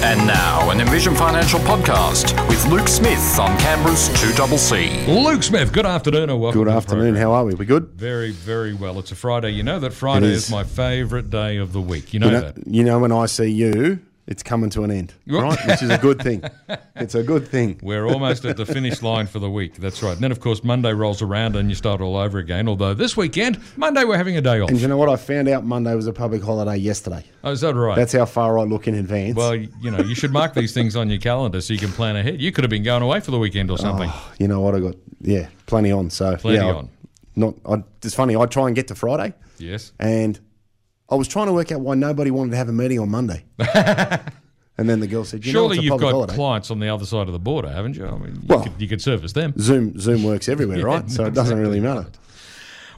And now, an Envision Financial podcast with Luke Smith on Canberra's 2CC. Luke Smith, good afternoon and welcome Good to the afternoon. How are we? We good? Very, very well. It's a Friday. You know that Friday It is. is. my favourite day of the week. You know, You know, that. you know when I see you, it's coming to an end, right? Which is a good thing. It's a good thing. We're almost at the finish line for the week. That's right. And then, of course, Monday rolls around and you start all over again. Although this weekend, Monday, we're having a day off. And you know what? I found out Monday was a public holiday yesterday. Oh, is that right? That's how far I look in advance. well, you know, you should mark these things on your calendar so you can plan ahead. You could have been going away for the weekend or something. Oh, you know what? I got yeah, plenty on. So Plenty yeah, I- on. Not. I, it's funny. I try and get to Friday, Yes. and I was trying to work out why nobody wanted to have a meeting on Monday. and then the girl said, "You Surely a you've got holiday." clients on the other side of the border, haven't you? I mean, you, Well- could, you could service them. Zoom Zoom works everywhere, right? So it doesn't really matter.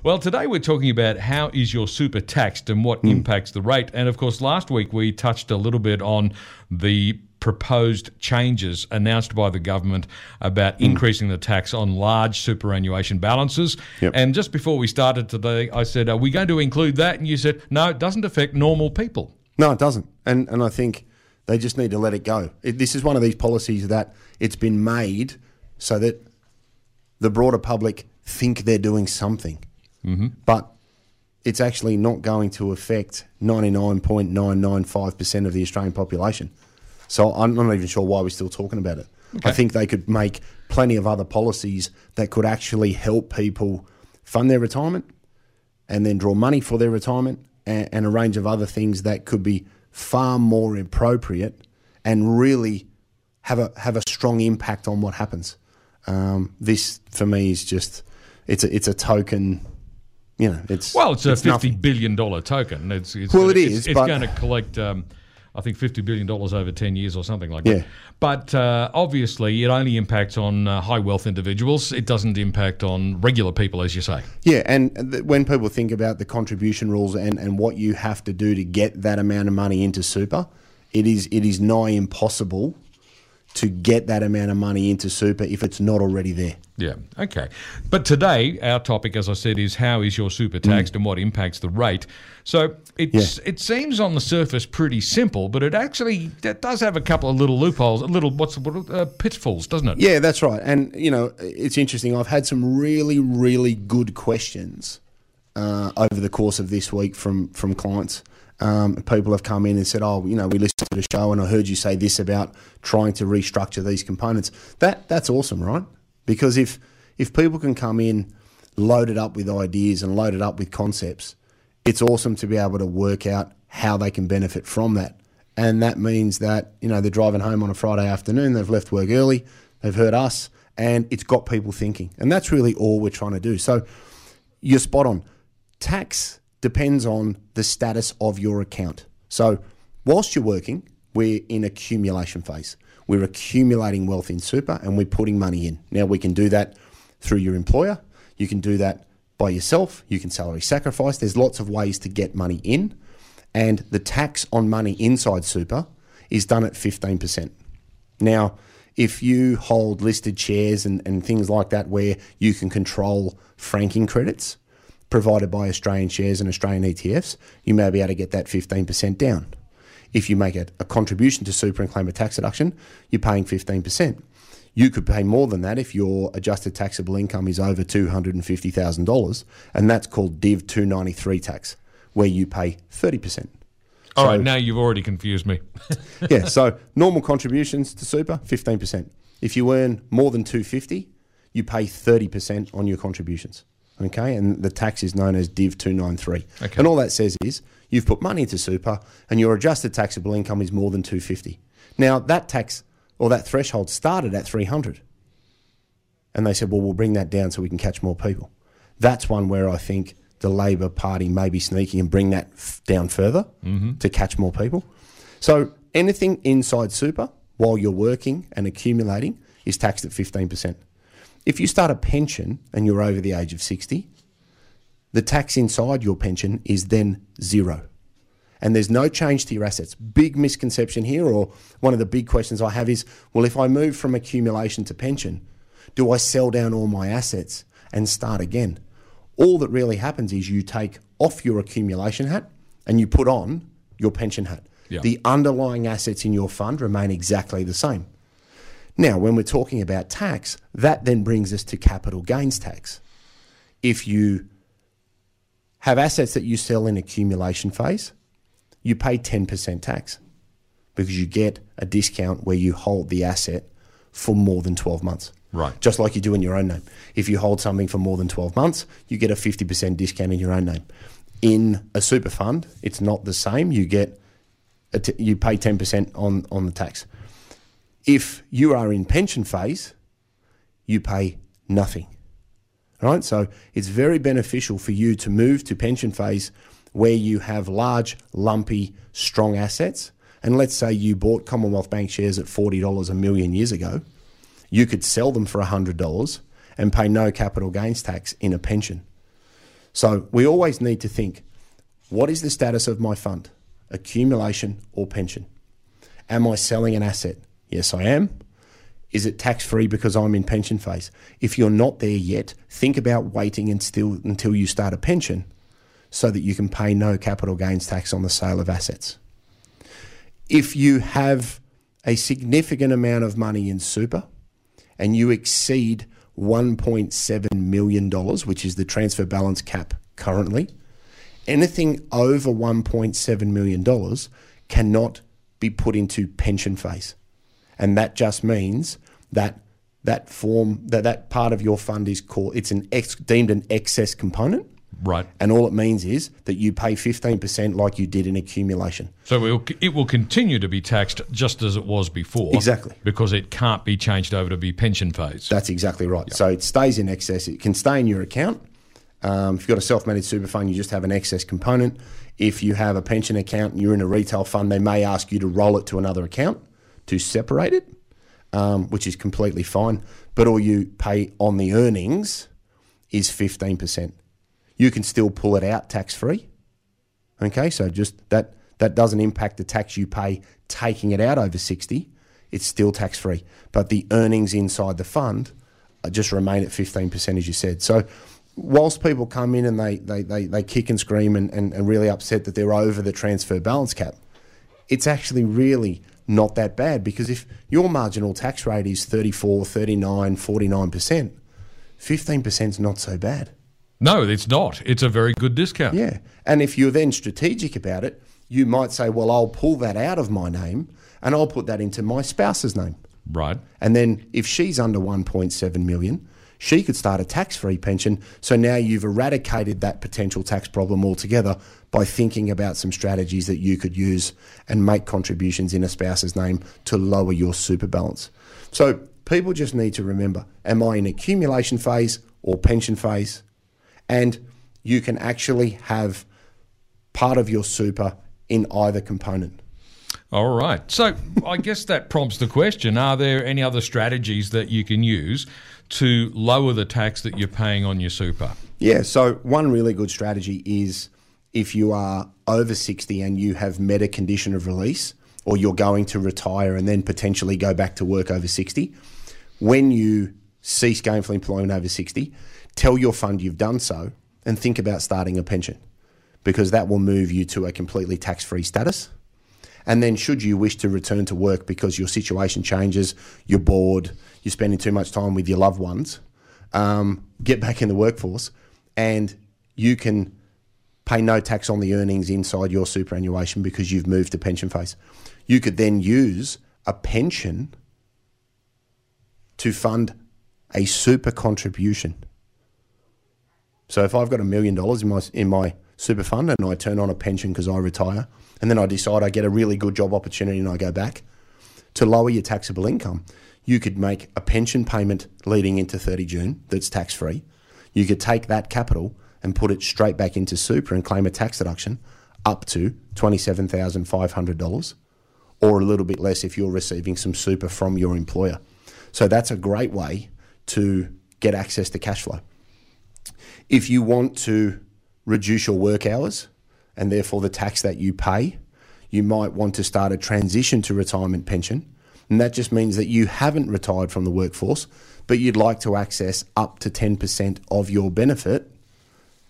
Well, today we're talking about how is your super taxed and what hmm. impacts the rate. And of course, last week we touched a little bit on the proposed changes announced by the government about increasing the tax on large superannuation balances. Yep. And just before we started today, I said, Are we going to include that? And you said, No, it doesn't affect normal people. No, it doesn't. And and I think they just need to let it go. It, this is one of these policies that it's been made so that the broader public think they're doing something, mm-hmm. but it's actually not going to affect ninety nine point nine nine five percent of the Australian population. So I'm not even sure why we're still talking about it. I think they could make plenty of other policies that could actually help people fund their retirement and then draw money for their retirement and, and a range of other things that could be far more appropriate and really have a have a strong impact on what happens. Um, this for me is just it's a it's a token. You know, it's Well, it's a fifty nothing. billion dollar token. It's, it's Well, it it's, is, It's going to collect, um, I think, fifty billion dollars over ten years or something like that. But uh, obviously, it only impacts on uh, high wealth individuals. It doesn't impact on regular people, as you say. Yeah, and th- when people think about the contribution rules and, and what you have to do to get that amount of money into super, it is it is nigh impossible to get that amount of money into super if it's not already there. Yeah. Okay. But today, our topic, as I said, is how is your super taxed and what impacts the rate. So it's it seems on the surface pretty simple, but it actually that does have a couple of little loopholes, a little what's what, uh, pitfalls, doesn't it? Yeah, that's right. And you know, it's interesting. I've had some really, really good questions uh, over the course of this week from from clients. Um, people have come in and said, "Oh, you know, we listened to the show, and I heard you say this about trying to restructure these components." That that's awesome, right? Because if if people can come in loaded up with ideas and loaded up with concepts, it's awesome to be able to work out how they can benefit from that. And that means that, you know, they're driving home on a Friday afternoon, they've left work early, they've heard us, and it's got people thinking. And that's really all we're trying to do. So you're spot on. Tax depends on the status of your account. So whilst you're working, we're in accumulation phase. We're accumulating wealth in super and we're putting money in. Now we can do that through your employer. You can do that by yourself. You can salary sacrifice. There's lots of ways to get money in. And the tax on money inside super is done at 15%. Now, if you hold listed shares and, and things like that where you can control franking credits provided by Australian shares and Australian ETFs, you may be able to get that 15% down. If you make a, a contribution to super and claim a tax deduction, you're paying 15%. You could pay more than that if your adjusted taxable income is over $250,000, and that's called Div 293 tax, where you pay 30%. All right, So- now you've already confused me. yeah, so normal contributions to super, 15%. If you earn more than 250, you pay 30% on your contributions. Okay, and the tax is known as Div 293. Okay. And all that says is you've put money into super and your adjusted taxable income is more than 250. Now, that tax or that threshold started at 300. And they said, well, we'll bring that down so we can catch more people. That's one where I think the Labor Party may be sneaking and bring that f- down further mm-hmm. to catch more people. So anything inside super while you're working and accumulating is taxed at 15%. If you start a pension and you're over the age of 60, the tax inside your pension is then zero. And there's no change to your assets. Big misconception here, or one of the big questions I have is well, if I move from accumulation to pension, do I sell down all my assets and start again? All that really happens is you take off your accumulation hat and you put on your pension hat. Yeah. The underlying assets in your fund remain exactly the same. Now, when we're talking about tax, that then brings us to capital gains tax. If you have assets that you sell in accumulation phase, you pay 10% tax because you get a discount where you hold the asset for more than 12 months. Right. Just like you do in your own name. If you hold something for more than 12 months, you get a 50% discount in your own name. In a super fund, it's not the same. You get a t- you pay 10% on, on the tax. If you are in pension phase, you pay nothing. Right? So it's very beneficial for you to move to pension phase where you have large, lumpy, strong assets. And let's say you bought Commonwealth Bank shares at $40 a million years ago. You could sell them for $100 and pay no capital gains tax in a pension. So we always need to think what is the status of my fund? Accumulation or pension? Am I selling an asset? Yes, I am. Is it tax free because I'm in pension phase? If you're not there yet, think about waiting and still until you start a pension so that you can pay no capital gains tax on the sale of assets. If you have a significant amount of money in super and you exceed $1.7 million, which is the transfer balance cap currently, anything over $1.7 million cannot be put into pension phase. And that just means that that form that that part of your fund is called it's an ex, deemed an excess component Right. and all it means is that you pay 15% like you did in accumulation. So it will, it will continue to be taxed just as it was before. Exactly. Because it can't be changed over to be pension phase. That's exactly right. So it stays in excess. It can stay in your account. Um, if you've got a self-managed super fund, you just have an excess component. If you have a pension account and you're in a retail fund, they may ask you to roll it to another account to separate it, um, which is completely fine. But all you pay on the earnings is 15%. You can still pull it out tax-free. Okay, so just that that doesn't impact the tax you pay taking it out over 60. It's still tax free. But the earnings inside the fund uh, just remain at 15%, as you said. So, whilst people come in and they, they, they, they kick and scream and, and, and really upset that they're over the transfer balance cap, it's actually really not that bad because if your marginal tax rate is 34, 39, 49%, 15% is not so bad. no, it's not. It's a very good discount. Yeah. And if you're then strategic about it, you might say, well, I'll pull that out of my name and I'll put that into my spouse's name. Right. And then if she's under 1.7 million, she could start a tax-free pension. So now you've eradicated that potential tax problem altogether by thinking about some strategies that you could use and make contributions in a spouse's name to lower your super balance. So people just need to remember, am I in accumulation phase or pension phase? And you can actually have part of your super in either component. All right. So I guess that prompts the question Are there any other strategies that you can use to lower the tax that you're paying on your super? Yeah, so one really good strategy is if you are over 60 and you have met a condition of release or you're going to retire and then potentially go back to work over 60, when you cease gainful employment over 60, tell your fund you've done so and think about starting a pension because that will move you to a completely tax free status. And then, should you wish to return to work because your situation changes, you're bored, you're spending too much time with your loved ones, um, get back in the workforce and you can pay no tax on the earnings inside your superannuation because you've moved to pension phase. You could then use a pension to fund a super contribution. So if I've got a million dollars in my in my super fund and I turn on a pension because I retire, and then I decide I get a really good job opportunity and I go back to lower your taxable income, you could make a pension payment leading into 30 June that's tax free. You could take that capital and put it straight back into super and claim a tax deduction up to $27,500 or a little bit less if you're receiving some super from your employer. So that's a great way to get access to cash flow. If you want to reduce your work hours and therefore the tax that you pay, you might want to start a transition to retirement pension. And that just means that you haven't retired from the workforce, but you'd like to access up to 10% of your benefit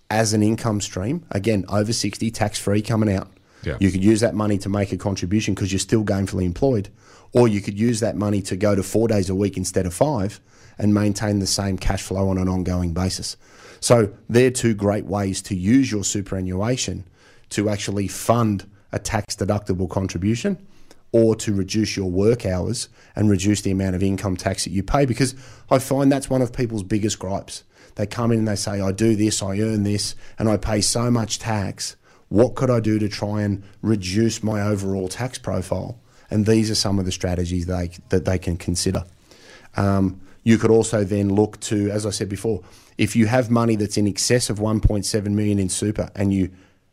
as an income stream. Again, over 60, tax free coming out. Yeah. You could use that money to make a contribution because you're still gainfully employed, or you could use that money to go to four days a week instead of five and maintain the same cash flow on an ongoing basis. So they're two great ways to use your superannuation to actually fund a tax deductible contribution or to reduce your work hours and reduce the amount of income tax that you pay because I find that's one of people's biggest gripes. They come in and they say, I do this, I earn this, and I pay so much tax. What could I do to try and reduce my overall tax profile? And these are some of the strategies they, that they can consider. Um, you could also then look to, as I said before, if you have money that's in excess of 1.7 million in super and you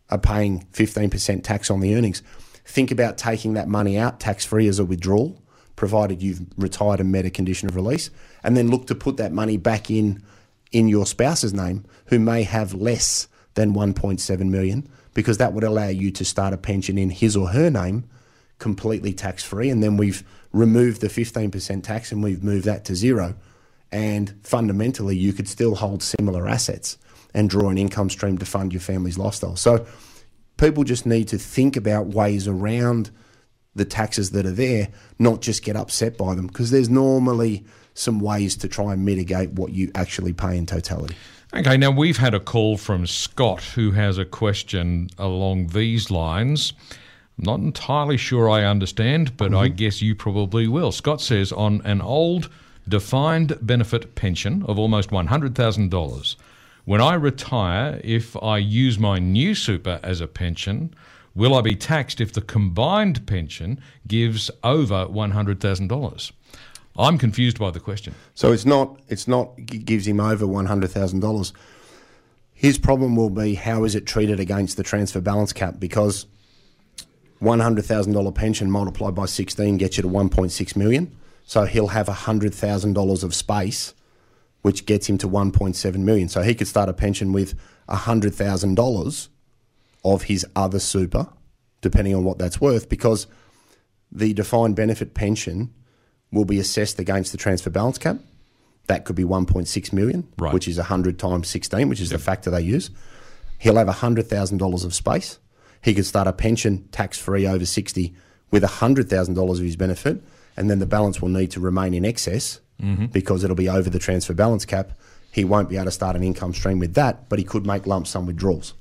are paying 15% tax on the earnings, think about taking that money out tax free as a withdrawal, provided you've retired and met a condition of release, and then look to put that money back in in your spouse's name who may have less than 1.7 million because that would allow you to start a pension in his or her name completely tax free and then we've removed the 15% tax and we've moved that to zero. And fundamentally you could still hold similar assets and draw an income stream to fund your family's lifestyle. So people just need to think about ways around the taxes that are there, not just get upset by them, because there's normally some ways to try and mitigate what you actually pay in totality. Okay, now we've had a call from Scott who has a question along these lines. I'm not entirely sure I understand, but I mm-hmm. guess you probably will. Scott says on an old defined benefit pension of almost $100,000, when I retire, if I use my new super as a pension, will I be taxed if the combined pension gives over $100,000? I'm confused by the question. So it's not it's not g- gives him over one hundred thousand dollars. His problem will be how is it treated against the transfer balance cap because one hundred thousand dollar pension multiplied by sixteen gets you to one point six million. So he'll have hundred thousand dollars of space, which gets him to one point seven million. So he could start a pension with hundred thousand dollars of his other super, depending on what that's worth, because the defined benefit pension will be assessed against the transfer balance cap. That could be 1.6 million, Right. which is 100 times 16, which is the factor they use. He'll have $100,000 of space. He could start a pension tax free over 60 with $100,000 of his benefit, and then the balance will need to remain in excess Mm-hmm. because it'll be over the transfer balance cap. He won't be able to start an income stream with that, but he could make lump sum withdrawals.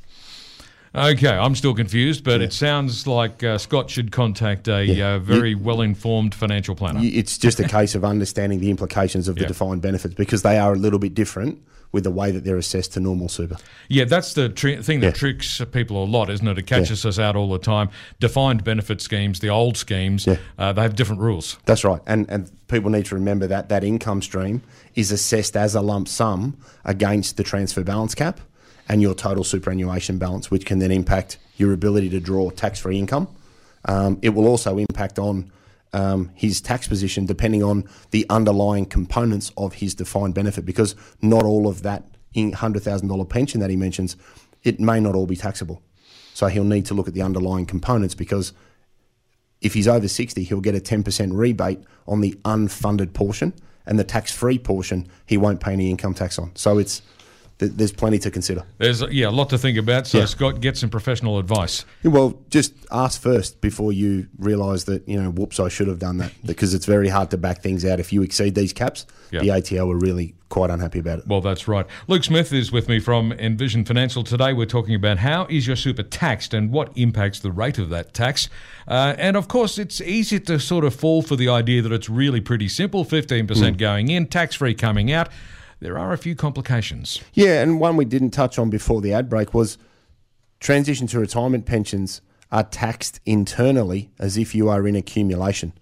Okay, I'm still confused, but it sounds like uh, Scott should contact a Yeah. uh, very well informed financial planner. It's just a case of understanding the implications of the Yeah. defined benefits because they are a little bit different with the way that they're assessed to normal super. Yeah, that's the tri- thing that Yeah. tricks people a lot, isn't it? It catches us out all the time. Defined benefit schemes, the old schemes, Yeah. uh, they have different rules. That's right. And and people need to remember that that income stream is assessed as a lump sum against the transfer balance cap and your total superannuation balance, which can then impact your ability to draw tax free income. Um, it will also impact on um, his tax position depending on the underlying components of his defined benefit because not all of that $100,000 pension that he mentions, it may not all be taxable. So he'll need to look at the underlying components because if he's over 60, he'll get a 10% rebate on the unfunded portion, and the tax free portion, he won't pay any income tax on. So it's th- there's plenty to consider. There's yeah a lot to think about. So Yeah. Scott, get some professional advice. Well, just ask first before you realise that, you know, whoops, I should have done that because it's very hard to back things out. If you exceed these caps, Yeah. the ATO are really quite unhappy about it. Well, that's right. Luke Smith is with me from Envision Financial today. We're talking about how is your super taxed and what impacts the rate of that tax. Uh, and of course, it's easy to sort of fall for the idea that it's really pretty simple 15% going in, tax free coming out. There are a few complications. Yeah, and one we didn't touch on before the ad break was transition to retirement pensions are taxed internally as if you are in accumulation.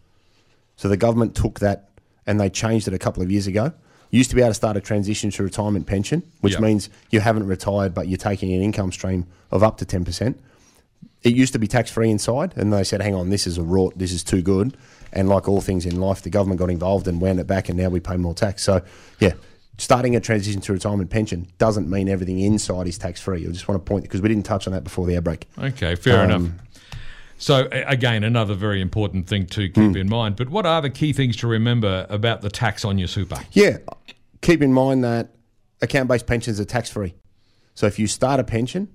So the government took that and they changed it a couple of years ago. You used to be able to start a transition to retirement pension, which Yeah. means you haven't retired but you're taking an income stream of up to 10%. It used to be tax free inside, and they said, hang on, this is a rort, this is too good. And like all things in life, the government got involved and wound it back, and now we pay more tax. So, yeah, starting a transition to retirement pension doesn't mean everything inside is tax free. I just want to point, because we didn't touch on that before the outbreak. Okay, fair Um, enough. So, again, another very important thing to keep in mind. But what are the key things to remember about the tax on your super? Yeah, keep in mind that account based pensions are tax free. So if you start a pension,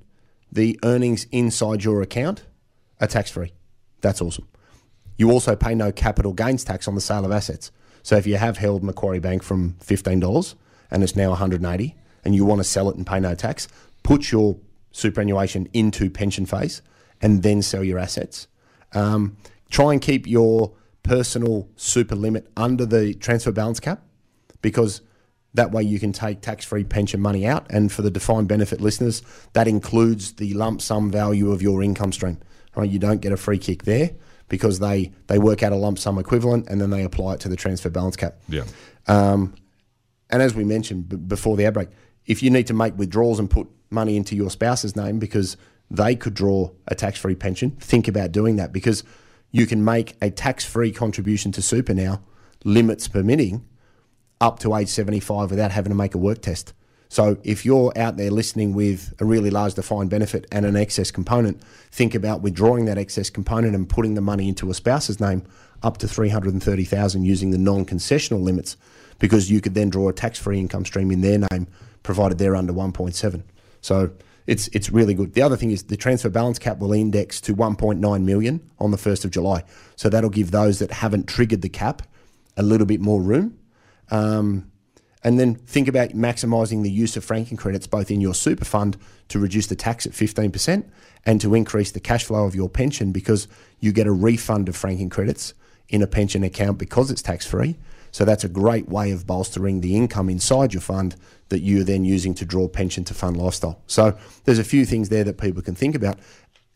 the earnings inside your account are tax free. That's awesome. You also pay no capital gains tax on the sale of assets. So if you have held Macquarie Bank from $15 and it's now 180 and you want to sell it and pay no tax, put your superannuation into pension phase and then sell your assets. Um, try and keep your personal super limit under the transfer balance cap because that way you can take tax free pension money out. And for the defined benefit listeners, that includes the lump sum value of your income stream. Right? You don't get a free kick there because they, they work out a lump sum equivalent and then they apply it to the transfer balance cap. Yeah. Um, and as we mentioned b- before the outbreak, if you need to make withdrawals and put money into your spouse's name because they could draw a tax free pension, think about doing that because you can make a tax free contribution to super now, limits permitting, up to age 75 without having to make a work test. So if you're out there listening with a really large defined benefit and an excess component, think about withdrawing that excess component and putting the money into a spouse's name up to 330,000 using the non-concessional limits because you could then draw a tax-free income stream in their name provided they're under 1.7. So it's it's really good. The other thing is the transfer balance cap will index to 1.9 million on the 1st of July. So that'll give those that haven't triggered the cap a little bit more room. Um, and then think about maximising the use of franking credits both in your super fund to reduce the tax at 15% and to increase the cash flow of your pension because you get a refund of franking credits in a pension account because it's tax free. So that's a great way of bolstering the income inside your fund that you're then using to draw pension to fund lifestyle. So there's a few things there that people can think about.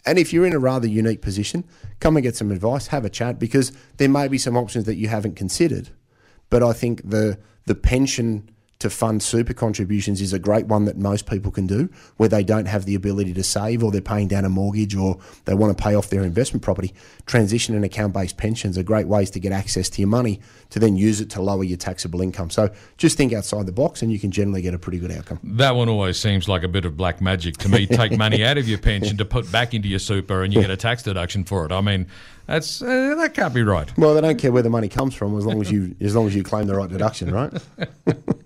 And if you're in a rather unique position, come and get some advice, have a chat because there may be some options that you haven't considered but I think the the pension to fund super contributions is a great one that most people can do where they don't have the ability to save or they're paying down a mortgage or they want to pay off their investment property. Transition and account based pensions are great ways to get access to your money to then use it to lower your taxable income. So just think outside the box and you can generally get a pretty good outcome. That one always seems like a bit of black magic to me. Take money out of your pension to put back into your super and you get a tax deduction for it. I mean, that's uh, that can't be right. Well, they don't care where the money comes from as long as you as long as you claim the right deduction, right?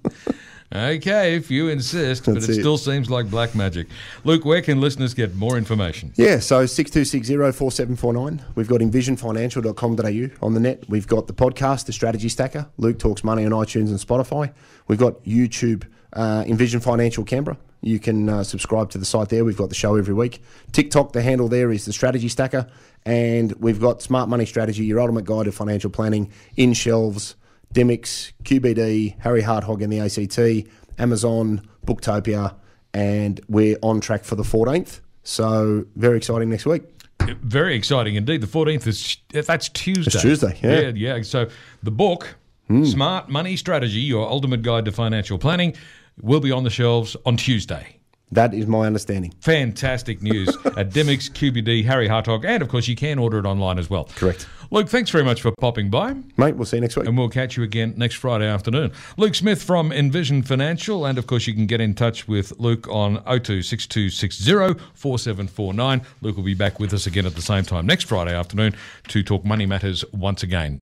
Okay, if you insist, but it, it. still seems like black magic. Luke, where can listeners get more information? Yeah, so 62604749. We've got envisionfinancial.com.au on the net. We've got the podcast, The Strategy Stacker. Luke Talks Money on iTunes and Spotify. We've got YouTube, uh, Envision Financial Canberra. You can uh, subscribe to the site there. We've got the show every week. TikTok, the handle there is The Strategy Stacker. And we've got Smart Money Strategy, your ultimate guide to financial planning, in shelves, Dymocks, QBD, Harry Hartog in the ACT, Amazon, Booktopia, and we're on track for the 14th. So very exciting next week. Very exciting indeed. The 14th is that's Tuesday. It's Tuesday, yeah. Yeah, yeah. So the book, hmm. Smart Money Strategy, your ultimate guide to financial planning, will be on the shelves on Tuesday. That is my understanding. Fantastic news at Dymocks, QBD, Harry Hartog, and of course you can order it online as well. Correct. Luke, thanks very much for popping by. Mate, we'll see you next week. And we'll catch you again next Friday afternoon. Luke Smith from Envision Financial. And of course, you can get in touch with Luke on 026260 4749. Luke will be back with us again at the same time next Friday afternoon to talk money matters once again.